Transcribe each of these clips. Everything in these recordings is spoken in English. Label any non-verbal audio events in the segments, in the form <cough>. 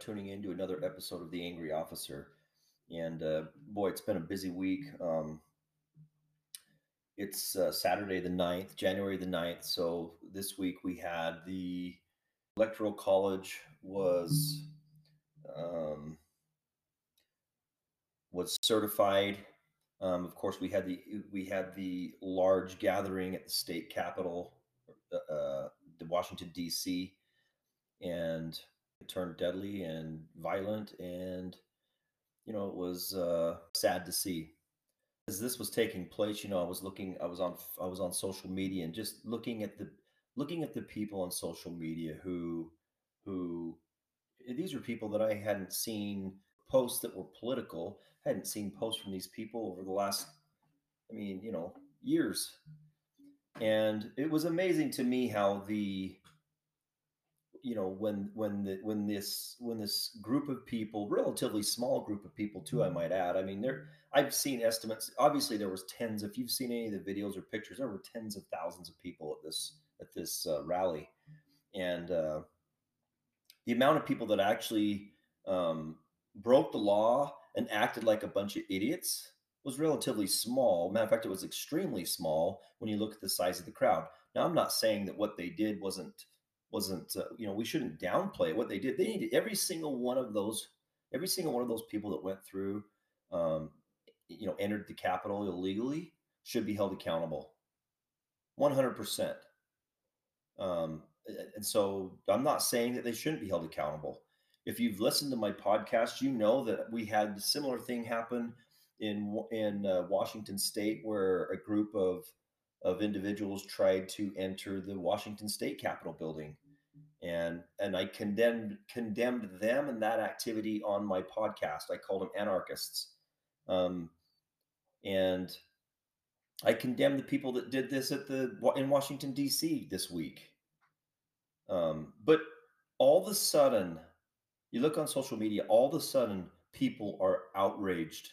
Tuning in to another episode of The Angry Officer. And uh, boy, it's been a busy week. Um, it's uh, Saturday the 9th, January the 9th. So this week we had the Electoral College was um, was certified. Um, of course, we had the we had the large gathering at the state capitol, uh, uh Washington D.C and turned deadly and violent and you know it was uh, sad to see. As this was taking place you know i was looking i was on i was on social media and just looking at the looking at the people on social media who who these were people that i hadn't seen posts that were political I hadn't seen posts from these people over the last i mean you know years. And it was amazing to me how the you know when when the when this when this group of people relatively small group of people too i mm-hmm. might add i mean there i've seen estimates obviously there was tens if you've seen any of the videos or pictures there were tens of thousands of people at this at this uh, rally. And uh, the amount of people that actually um, broke the law and acted like a bunch of idiots was relatively small. Matter of fact it was extremely small when you look at the size of the crowd. Now i'm not saying that what they did wasn't wasn't uh, you know we shouldn't downplay what they did. They needed every single one of those every single one of those people that went through um, you know entered the capital illegally should be held accountable. 100% um, and so i'm not saying that they shouldn't be held accountable. If you've listened to my podcast you know that we had a similar thing happen in in uh, washington state where a group of of individuals tried to enter the Washington State Capitol building, and and I condemned condemned them and that activity on my podcast. I called them anarchists, um, and I condemned the people that did this at the in Washington D.C. this week. Um, but all of a sudden, you look on social media. All of a sudden, people are outraged.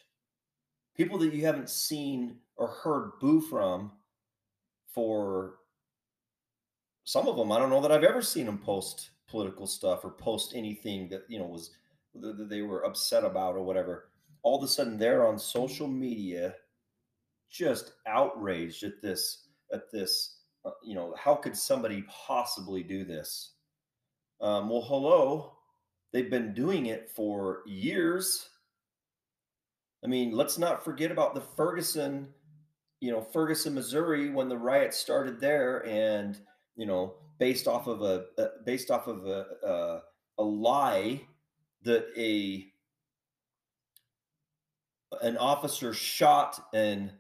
People that you haven't seen or heard boo from for some of them, I don't know that I've ever seen them post political stuff or post anything that you know was that they were upset about or whatever. All of a sudden, they're on social media, just outraged at this at this. Uh, you know, how could somebody possibly do this? Um, well, hello, they've been doing it for years. I mean, let's not forget about the Ferguson you know Ferguson, Missouri, when the riots started there, and you know based off of a uh, based off of a, a a lie that a an officer shot an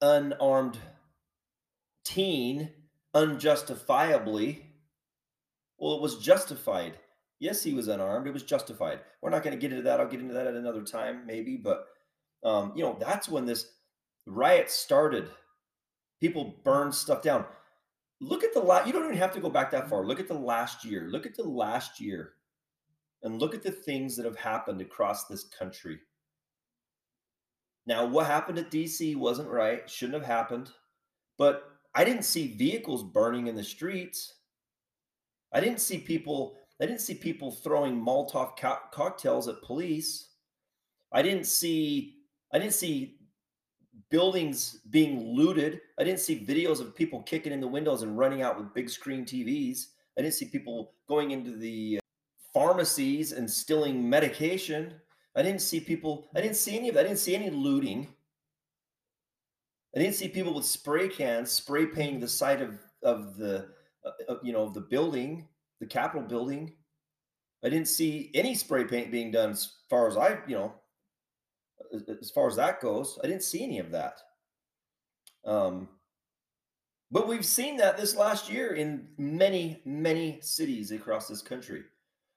unarmed teen unjustifiably. Well, it was justified. Yes, he was unarmed. It was justified. We're not going to get into that. I'll get into that at another time, maybe. But um, you know, that's when this riots started. People burned stuff down. Look at the last, you don't even have to go back that far. Look at the last year. Look at the last year and look at the things that have happened across this country. Now, what happened at DC wasn't right, shouldn't have happened, but I didn't see vehicles burning in the streets. I didn't see people I didn't see people throwing Molotov co- cocktails at police. I didn't see I didn't see buildings being looted. I didn't see videos of people kicking in the windows and running out with big screen TVs. I didn't see people going into the uh, pharmacies and stealing medication. I didn't see people, I didn't see any of that. I didn't see any looting. I didn't see people with spray cans spray painting the side of, of the, uh, you know, the building, the Capitol building. I didn't see any spray paint being done as far as I, you know, as far as that goes. I didn't see any of that. Um, but we've seen that this last year in many, many cities across this country.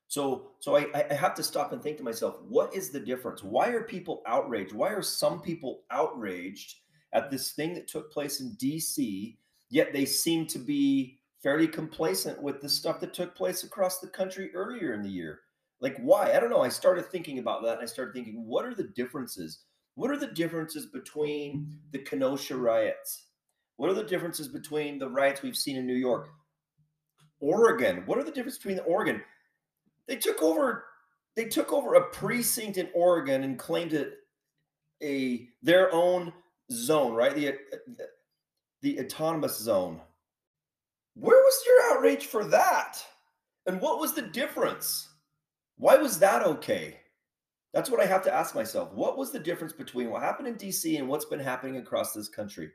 So, so I, I have to stop and think to myself, what is the difference? Why are people outraged? Why are some people outraged at this thing that took place in DC, yet they seem to be fairly complacent with the stuff that took place across the country earlier in the year? Like, why? I don't know. I started thinking about that and I started thinking, what are the differences? What are the differences between the Kenosha riots? What are the differences between the riots we've seen in New York? Oregon. What are the differences between the Oregon? they took over they took over a precinct in Oregon and claimed it a their own zone, right? The the autonomous zone. Where was your outrage for that? And what was the difference? Why was that okay? That's what I have to ask myself. What was the difference between what happened in DC and what's been happening across this country?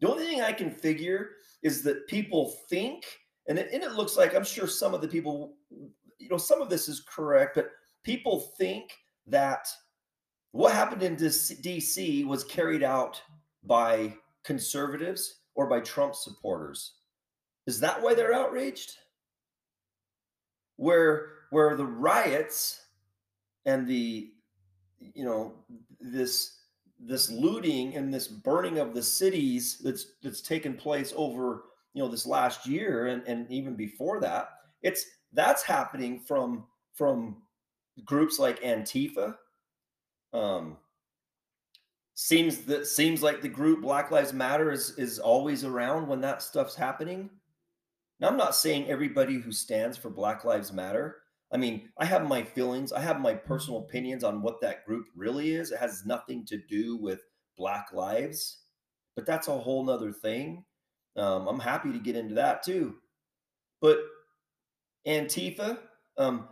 The only thing I can figure is that people think, and it, and it looks like I'm sure some of the people, you know, some of this is correct, but people think that what happened in DC was carried out by conservatives or by Trump supporters. Is that why they're outraged? Where where the riots and the you know this this looting and this burning of the cities that's that's taken place over you know this last year and, and even before that it's that's happening from from groups like antifa. Um seems that seems like the group black lives matter is is always around when that stuff's happening. Now i'm not saying everybody who stands for black lives matter I mean, I have my feelings, I have my personal opinions on what that group really is. It has nothing to do with Black Lives, but that's a whole nother thing. Um, I'm happy to get into that too. But Antifa, um,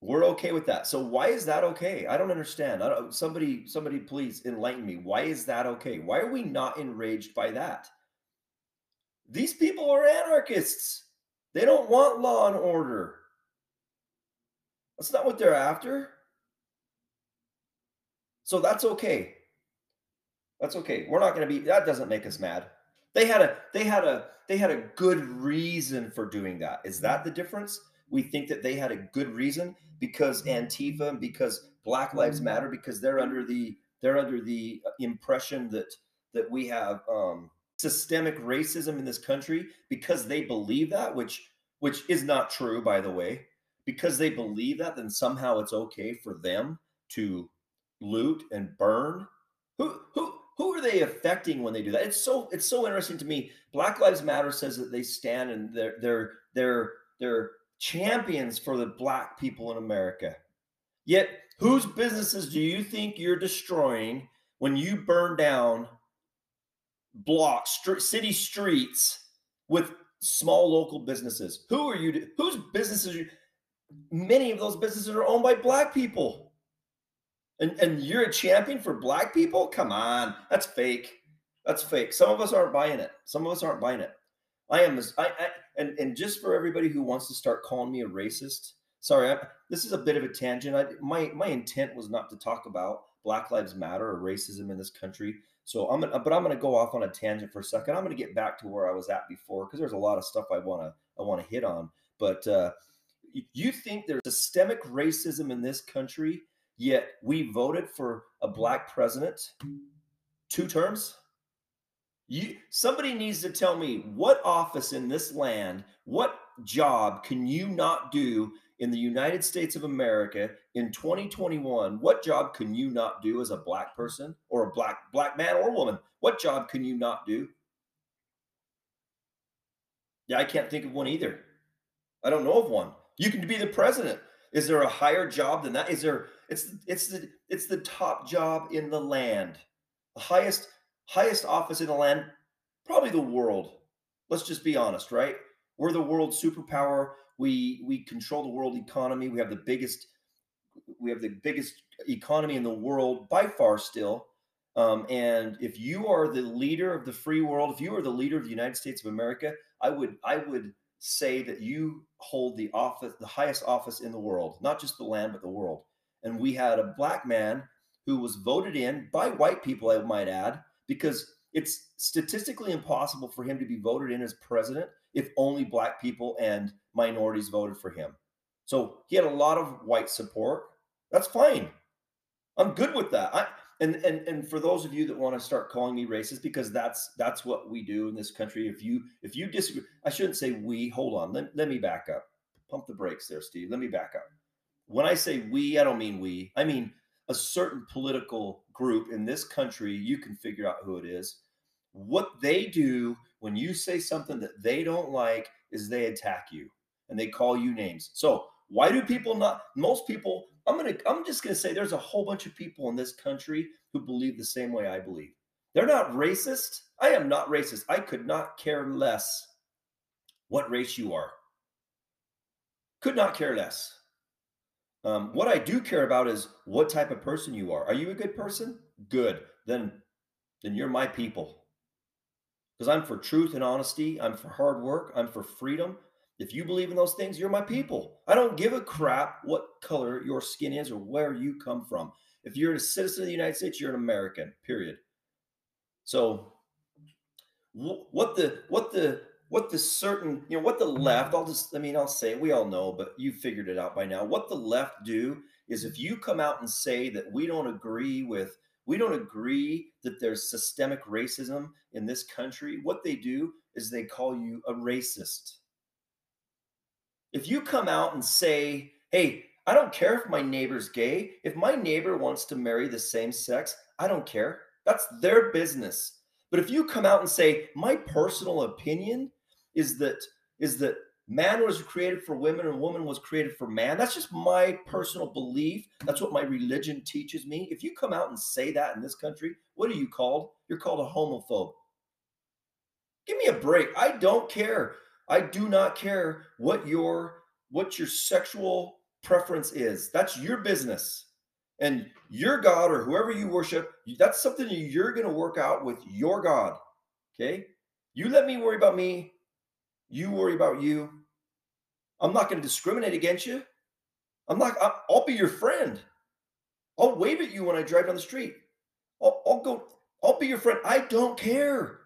we're okay with that. So why is that okay? I don't understand. I don't, somebody, somebody, please enlighten me. Why is that okay? Why are we not enraged by that? These people are anarchists. They don't want law and order. That's not what they're after. So that's okay. That's okay. We're not going to be that doesn't make us mad. They had a they had a they had a good reason for doing that. Is that the difference? We think that they had a good reason because Antifa and because Black Lives Matter because they're under the they're under the impression that that we have um systemic racism in this country because they believe that which which is not true by the way because they believe that, then somehow it's okay for them to loot and burn. Who who who are they affecting when they do that? It's so it's so interesting to me. Black Lives Matter says that they stand and they're they're they're they're champions for the black people in America. Yet whose businesses do you think you're destroying when you burn down blocks, st- city streets with small local businesses? Who are you? Whose businesses? Are you, many of those businesses are owned by black people. And, and you're a champion for black people? Come on, that's fake. That's fake. Some of us aren't buying it. Some of us aren't buying it. I am. I, I and and just for everybody who wants to start calling me a racist, sorry, I, this is a bit of a tangent. I, my my intent was not to talk about Black Lives Matter or racism in this country. So I'm gonna, but I'm gonna go off on a tangent for a second. I'm gonna get back to where I was at before because there's a lot of stuff I wanna I wanna hit on. But uh, you think there's systemic racism in this country, yet we voted for a black president two terms? You somebody needs to tell me what office in this land, what job can you not do in the United States of America in 2021? What job can you not do as a black person or a black black man or woman? What job can you not do? Yeah, I can't think of one either. I don't know of one. You can be the president. Is there a higher job than that? Is there? It's it's the it's the top job in the land, the highest highest office in the land, probably the world. Let's just be honest, right? We're the world superpower. We we control the world economy. We have the biggest we have the biggest economy in the world by far still. Um, and if you are the leader of the free world, if you are the leader of the United States of America, I would I would say that you hold the office, the highest office in the world, not just the land, but the world. And we had a black man who was voted in by white people, I might add, because it's statistically impossible for him to be voted in as president if only black people and minorities voted for him. So he had a lot of white support. That's fine. I'm good with that. I, and and and for those of you that want to start calling me racist because that's that's what we do in this country if you if you disagree i shouldn't say we hold on let, let me back up. Pump the brakes there steve let me back up. When i say we i don't mean we i mean a certain political group in this country you can figure out who it is. What they do when you say something that they don't like is they attack you and they call you names. So Why do people not? Most people, I'm gonna, I'm just gonna say, there's a whole bunch of people in this country who believe the same way I believe. They're not racist. I am not racist. I could not care less what race you are. Could not care less. Um, what I do care about is what type of person you are. Are you a good person? Good. Then, then you're my people. Because I'm for truth and honesty. I'm for hard work. I'm for freedom. If you believe in those things, you're my people. I don't give a crap what color your skin is or where you come from. If you're a citizen of the United States, you're an American. Period. So, what the what the what the certain, you know, what the left, I'll just, I mean, I'll say it, we all know, but you figured it out by now. What the left do is if you come out and say that we don't agree with, we don't agree that there's systemic racism in this country, what they do is they call you a racist. If you come out and say, hey, I don't care if my neighbor's gay. If my neighbor wants to marry the same sex, I don't care. That's their business. But if you come out and say, my personal opinion is that is that man was created for women and woman was created for man. That's just my personal belief. That's what my religion teaches me. If you come out and say that in this country, what are you called? You're called a homophobe. Give me a break. I don't care. I do not care what your what your sexual preference is. That's your business. And your God or whoever you worship, that's something you're going to work out with your God. Okay? You let me worry about me. You worry about you. I'm not going to discriminate against you. I'm not, I'll be your friend. I'll wave at you when I drive down the street. I'll, I'll go, I'll be your friend. I don't care.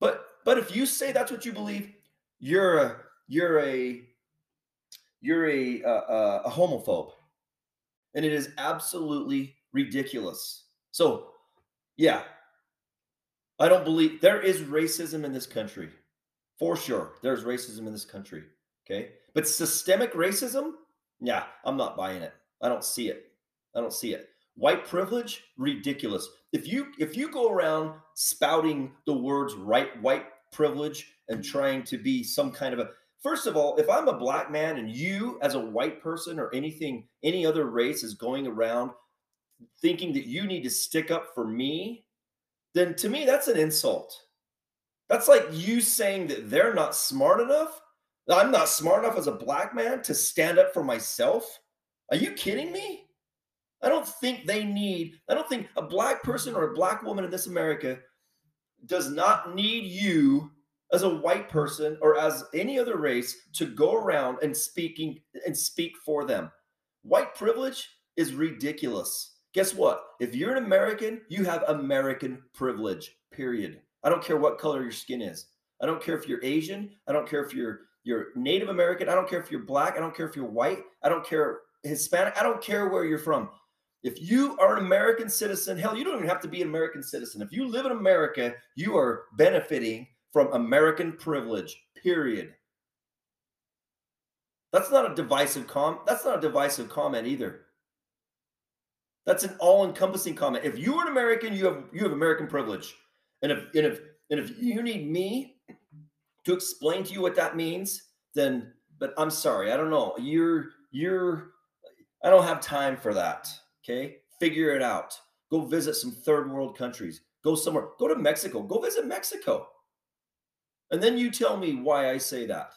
But, but if you say that's what you believe, you're a, you're a, you're a, a, a homophobe. And it is absolutely ridiculous. So, yeah, I don't believe there is racism in this country. For sure, there's racism in this country. Okay. But systemic racism, yeah, I'm not buying it. I don't see it. I don't see it. White privilege, ridiculous. If you if you go around spouting the words right white privilege and trying to be some kind of a first of all, if I'm a black man and you as a white person or anything any other race is going around thinking that you need to stick up for me, then to me that's an insult. That's like you saying that they're not smart enough. I'm not smart enough as a black man to stand up for myself. Are you kidding me? I don't think they need, I don't think a black person or a black woman in this America does not need you as a white person or as any other race to go around and speaking and speak for them. White privilege is ridiculous. Guess what? If you're an American, you have American privilege, period. I don't care what color your skin is. I don't care if you're Asian. I don't care if you're you're Native American. I don't care if you're black. I don't care if you're white. I don't care Hispanic. I don't care where you're from. If you are an American citizen, hell, you don't even have to be an American citizen. If you live in America, you are benefiting from American privilege. Period. That's not a divisive com. That's not a divisive comment either. That's an all-encompassing comment. If you are an American, you have you have American privilege. And if and if and if you need me to explain to you what that means, then but I'm sorry, I don't know. You're you're I don't have time for that. Okay? Figure it out. Go visit some third world countries. Go somewhere. Go to Mexico. Go visit Mexico. And then you tell me why I say that.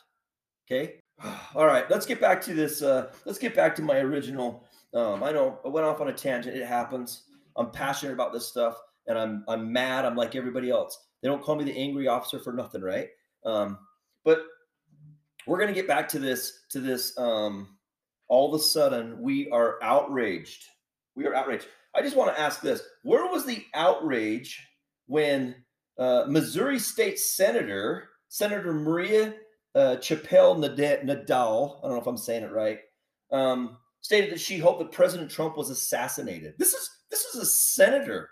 Okay? <sighs> All right, let's get back to this. Uh, let's get back to my original. Um, I know I went off on a tangent. It happens. I'm passionate about this stuff and I'm I'm mad. I'm like everybody else. They don't call me the angry officer for nothing, right? Um, but we're gonna get back to this to this. Um, all of a sudden, we are outraged. We are outraged. I just want to ask this: Where was the outrage when uh, Missouri State Senator Senator Maria uh, Chappelle Nadal? I don't know if I'm saying it right. Um, stated that she hoped that President Trump was assassinated. This is this is a senator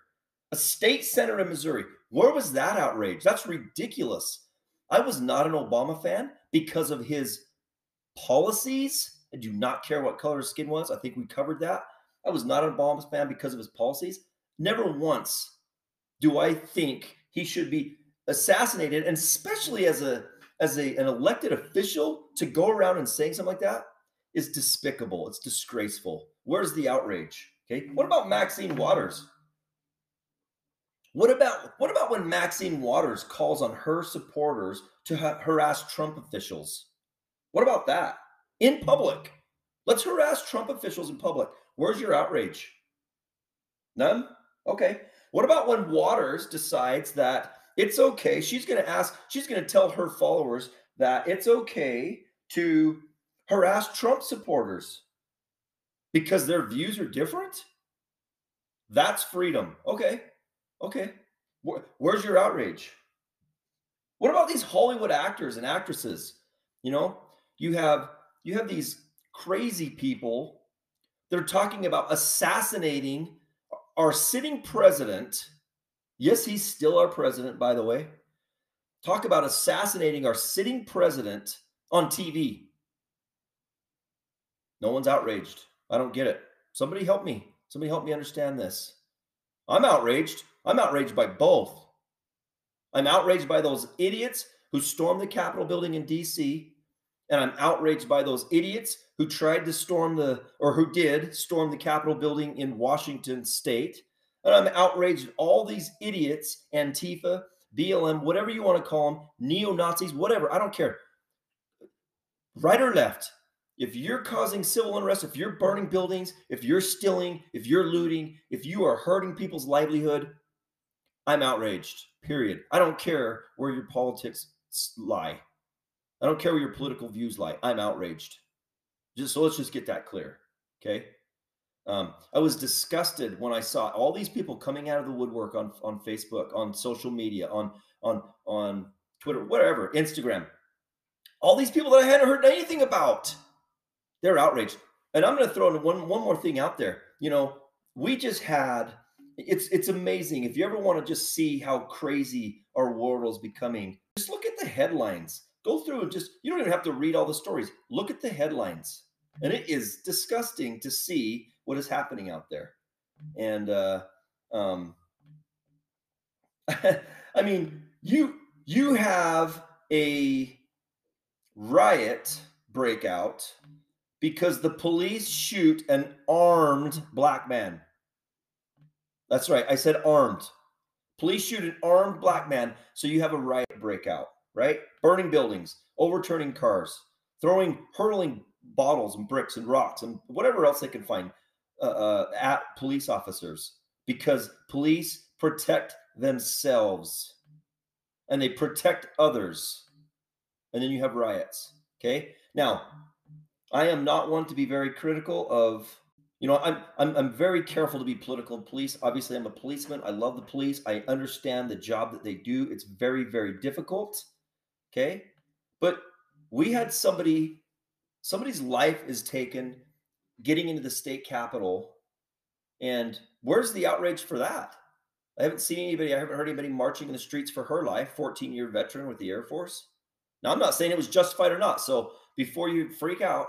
a state senator in Missouri. Where was that outrage? That's ridiculous. I was not an Obama fan because of his policies. I do not care what color his skin was. I think we covered that. I was not a Obama fan because of his policies. Never once do I think he should be assassinated, and especially as a as a, an elected official to go around and saying something like that. is despicable. It's disgraceful. Where's the outrage? Okay. What about Maxine Waters? What about what about when Maxine Waters calls on her supporters to ha- harass Trump officials? What about that in public? Let's harass Trump officials in public. Where's your outrage? None? Okay. What about when Waters decides that it's okay? She's going to ask, she's going to tell her followers that it's okay to harass Trump supporters because their views are different? That's freedom. Okay. Okay. Where's your outrage? What about these Hollywood actors and actresses? You know, you have you have these crazy people they're talking about assassinating our sitting president. Yes, he's still our president, by the way. Talk about assassinating our sitting president on TV. No one's outraged. I don't get it. Somebody help me. Somebody help me understand this. I'm outraged. I'm outraged by both. I'm outraged by those idiots who stormed the Capitol building in DC, and I'm outraged by those idiots who tried to storm the, or who did storm the Capitol building in Washington state. And I'm outraged at all these idiots, Antifa, BLM, whatever you want to call them, neo Nazis, whatever. I don't care. Right or left, if you're causing civil unrest, if you're burning buildings, if you're stealing, if you're looting, if you are hurting people's livelihood, I'm outraged. Period. I don't care where your politics lie. I don't care what your political views lie. I'm outraged. Just so let's just get that clear. Okay. Um, I was disgusted when I saw all these people coming out of the woodwork on on Facebook, on social media, on on on Twitter, whatever, Instagram. All these people that I hadn't heard anything about they're outraged. And I'm going to throw in one one more thing out there. You know, we just had it's it's amazing. If you ever want to just see how crazy our world is becoming, just look at the headlines. Go through and just you don't even have to read all the stories. Look at the headlines. And it is disgusting to see what is happening out there. And uh um <laughs> I mean, you you have a riot breakout because the police shoot an armed black man. That's right. I said armed. Police shoot an armed black man. So you have a riot breakout, right? Burning buildings, overturning cars, throwing, hurling bottles and bricks and rocks and whatever else they can find uh, uh, at police officers because police protect themselves and they protect others. And then you have riots. Okay. Now, I am not one to be very critical of, you know, I'm, I'm, I'm very careful to be political police. Obviously, I'm a policeman. I love the police. I understand the job that they do. It's very, very difficult. Okay. But we had somebody, somebody's life is taken getting into the state capitol. And where's the outrage for that? I haven't seen anybody, I haven't heard anybody marching in the streets for her life, 14 year veteran with the Air Force. Now, I'm not saying it was justified or not. So before you freak out,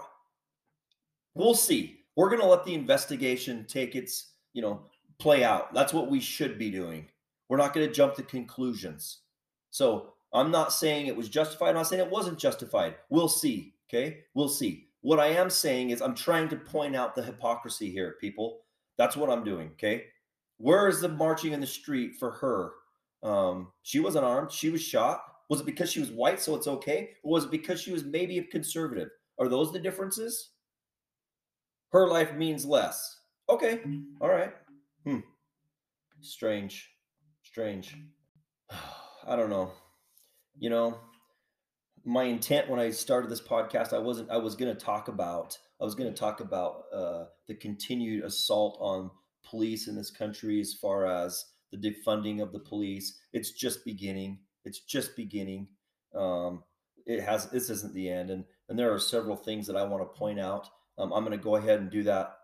we'll see. We're going to let the investigation take its, you know, play out. That's what we should be doing. We're not going to jump to conclusions. So I'm not saying it was justified. I'm not saying it wasn't justified. We'll see. Okay. We'll see. What I am saying is I'm trying to point out the hypocrisy here, people. That's what I'm doing. Okay. Where is the marching in the street for her? Um, she wasn't armed. She was shot. Was it because she was white, so it's okay? Or was it because she was maybe a conservative? Are those the differences? her life means less. Okay. All right. Hmm. Strange. Strange. <sighs> I don't know. You know, my intent when I started this podcast, I wasn't, I was going to talk about, I was going to talk about uh, the continued assault on police in this country as far as the defunding of the police. It's just beginning. It's just beginning. Um, it has, this isn't the end. And, and there are several things that I want to point out um, I'm going to go ahead and do that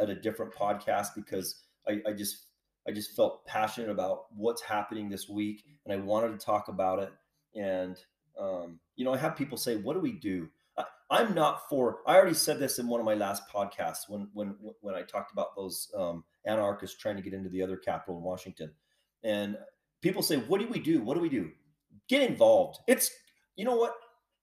at a different podcast because I, I just I just felt passionate about what's happening this week, and I wanted to talk about it. And um, you know, I have people say, "What do we do?" I, am not for. I already said this in one of my last podcasts when when when I talked about those um, anarchists trying to get into the other capital in Washington, and people say, "What do we do? What do we do?" Get involved. It's you know what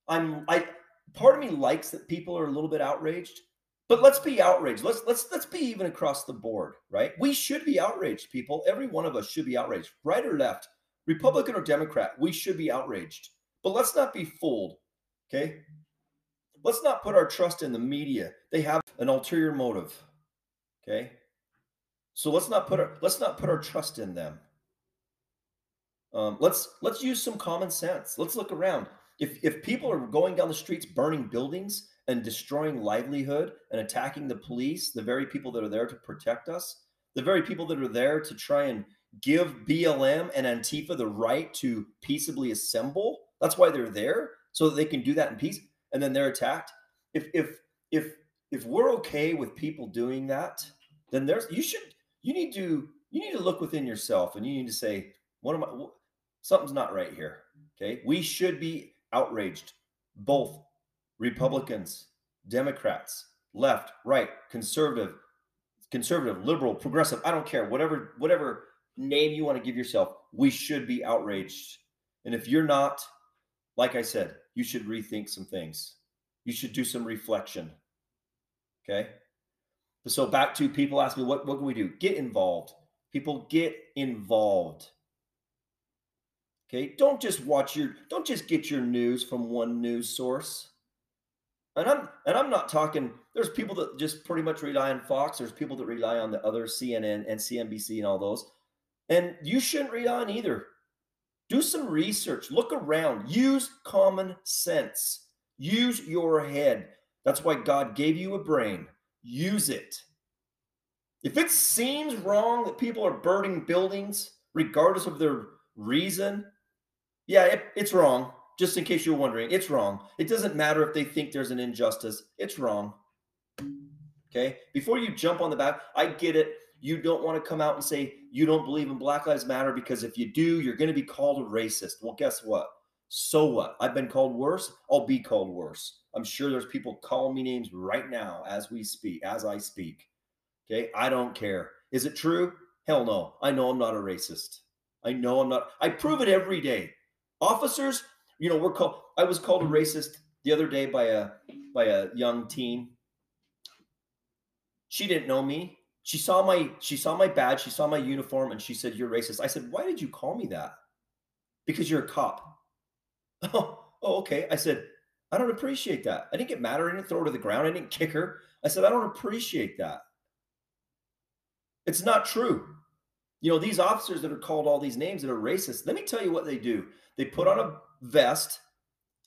I'm I part of me likes that people are a little bit outraged, but let's be outraged. Let's let's let's be even across the board, right? We should be outraged, people. Every one of us should be outraged, right or left, Republican or Democrat. We should be outraged. But let's not be fooled, okay? Let's not put our trust in the media. They have an ulterior motive, okay? So let's not put our let's not put our trust in them. Um, let's let's use some common sense. Let's look around. If if people are going down the streets burning buildings and destroying livelihood and attacking the police, the very people that are there to protect us, the very people that are there to try and give BLM and Antifa the right to peaceably assemble. That's why they're there, so that they can do that in peace. And then they're attacked. If if if if we're okay with people doing that, then there's you should you need to you need to look within yourself and you need to say, what am I something's not right here. Okay. We should be outraged, both Republicans, Democrats, left, right, conservative, conservative, liberal, progressive. I don't care. Whatever, whatever name you want to give yourself, we should be outraged. And if you're not, like I said, you should rethink some things. You should do some reflection. Okay. So back to people ask me, what, what can we do? Get involved. People get involved. Okay, don't just watch your don't just get your news from one news source. And I'm and I'm not talking there's people that just pretty much rely on Fox, there's people that rely on the other CNN and CNBC and all those. And you shouldn't read on either. Do some research, look around, use common sense. Use your head. That's why God gave you a brain. Use it. If it seems wrong that people are burning buildings regardless of their reason, yeah, it, it's wrong. Just in case you're wondering, it's wrong. It doesn't matter if they think there's an injustice, it's wrong. Okay. Before you jump on the back, I get it. You don't want to come out and say you don't believe in Black Lives Matter because if you do, you're going to be called a racist. Well, guess what? So what? I've been called worse. I'll be called worse. I'm sure there's people calling me names right now as we speak, as I speak. Okay. I don't care. Is it true? Hell no. I know I'm not a racist. I know I'm not. I prove it every day. Officers, you know, we're called. I was called a racist the other day by a by a young teen. She didn't know me. She saw my she saw my badge, she saw my uniform, and she said, "You're racist." I said, "Why did you call me that?" Because you're a cop. <laughs> Oh, oh, okay. I said, I don't appreciate that. I didn't get mad or I didn't throw her to the ground. I didn't kick her. I said, I don't appreciate that. It's not true. You know, these officers that are called all these names that are racist, let me tell you what they do. They put on a vest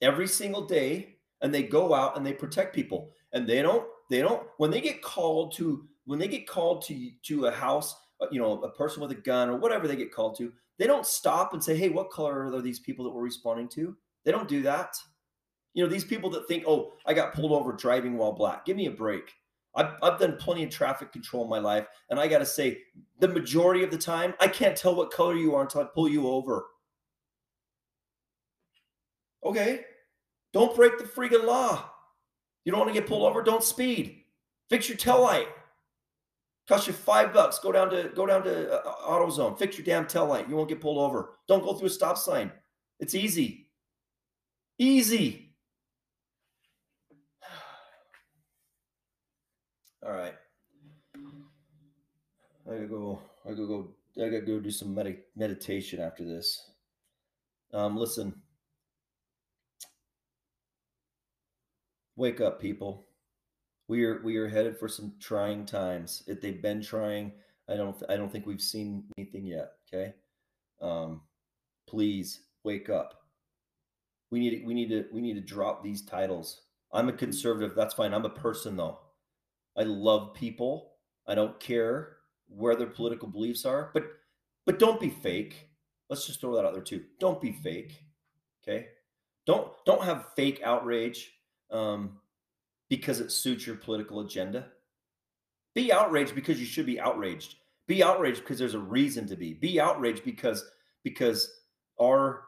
every single day and they go out and they protect people. And they don't, they don't, when they get called to, when they get called to, to a house, uh, you know, a person with a gun or whatever they get called to, they don't stop and say, Hey, what color are these people that we're responding to? They don't do that. You know, these people that think, Oh, I got pulled over driving while black. Give me a break. I've, I've done plenty of traffic control in my life. And I got to say, the majority of the time, I can't tell what color you are until I pull you over. Okay. Don't break the freaking law. You don't want to get pulled over? Don't speed. Fix your tail light. Cost you five bucks. Go down to go down to uh, AutoZone. Fix your damn tail light. You won't get pulled over. Don't go through a stop sign. It's easy. Easy. <sighs> All right. I gotta go. I gotta go. I gotta go do some med- meditation after this. Um, listen. Wake up, people. We are we are headed for some trying times. If they've been trying, I don't I don't think we've seen anything yet. Okay. Um, please wake up. We need we need to we need to drop these titles. I'm a conservative. That's fine. I'm a person though. I love people. I don't care where their political beliefs are, but but don't be fake. Let's just throw that out there too. Don't be fake. Okay. Don't don't have fake outrage um, because it suits your political agenda. Be outraged because you should be outraged. Be outraged because there's a reason to be. Be outraged because because our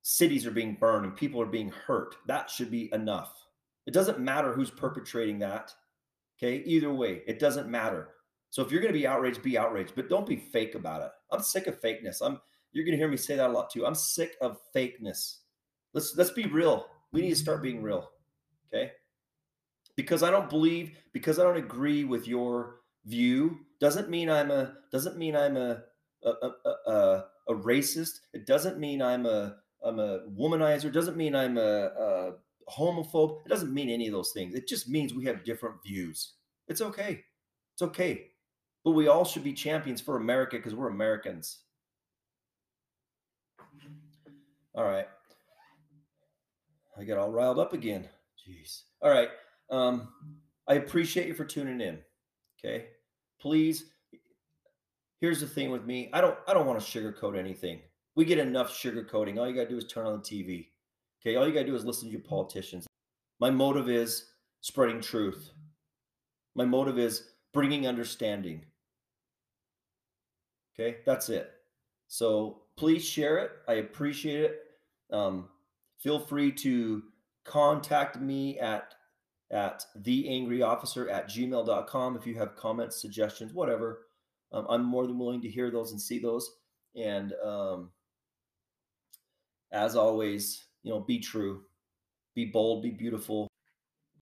cities are being burned and people are being hurt. That should be enough. It doesn't matter who's perpetrating that. Okay. Either way, it doesn't matter. So if you're going to be outraged, be outraged, but don't be fake about it. I'm sick of fakeness. I'm you're going to hear me say that a lot too. I'm sick of fakeness. Let's let's be real. We need to start being real. Okay. Because I don't believe, because I don't agree with your view, doesn't mean I'm a doesn't mean I'm a a, a, a, a racist. It doesn't mean I'm a I'm a womanizer. It doesn't mean I'm a, a homophobe. It doesn't mean any of those things. It just means we have different views. It's okay. It's okay. But we all should be champions for America because we're Americans. All right. I got all riled up again. Jeez. All right. Um, I appreciate you for tuning in. Okay. Please. Here's the thing with me. I don't I don't want to sugarcoat anything. We get enough sugarcoating. All you gotta do is turn on the TV. Okay. All you gotta do is listen to your politicians. My motive is spreading truth. My motive is bringing understanding. Okay, that's it. So please share it. I appreciate it. Um, feel free to contact me at at theangryofficer at gmail.com if you have comments, suggestions, whatever. Um, I'm more than willing to hear those and see those. And um, as always, you know, be true, be bold, be beautiful,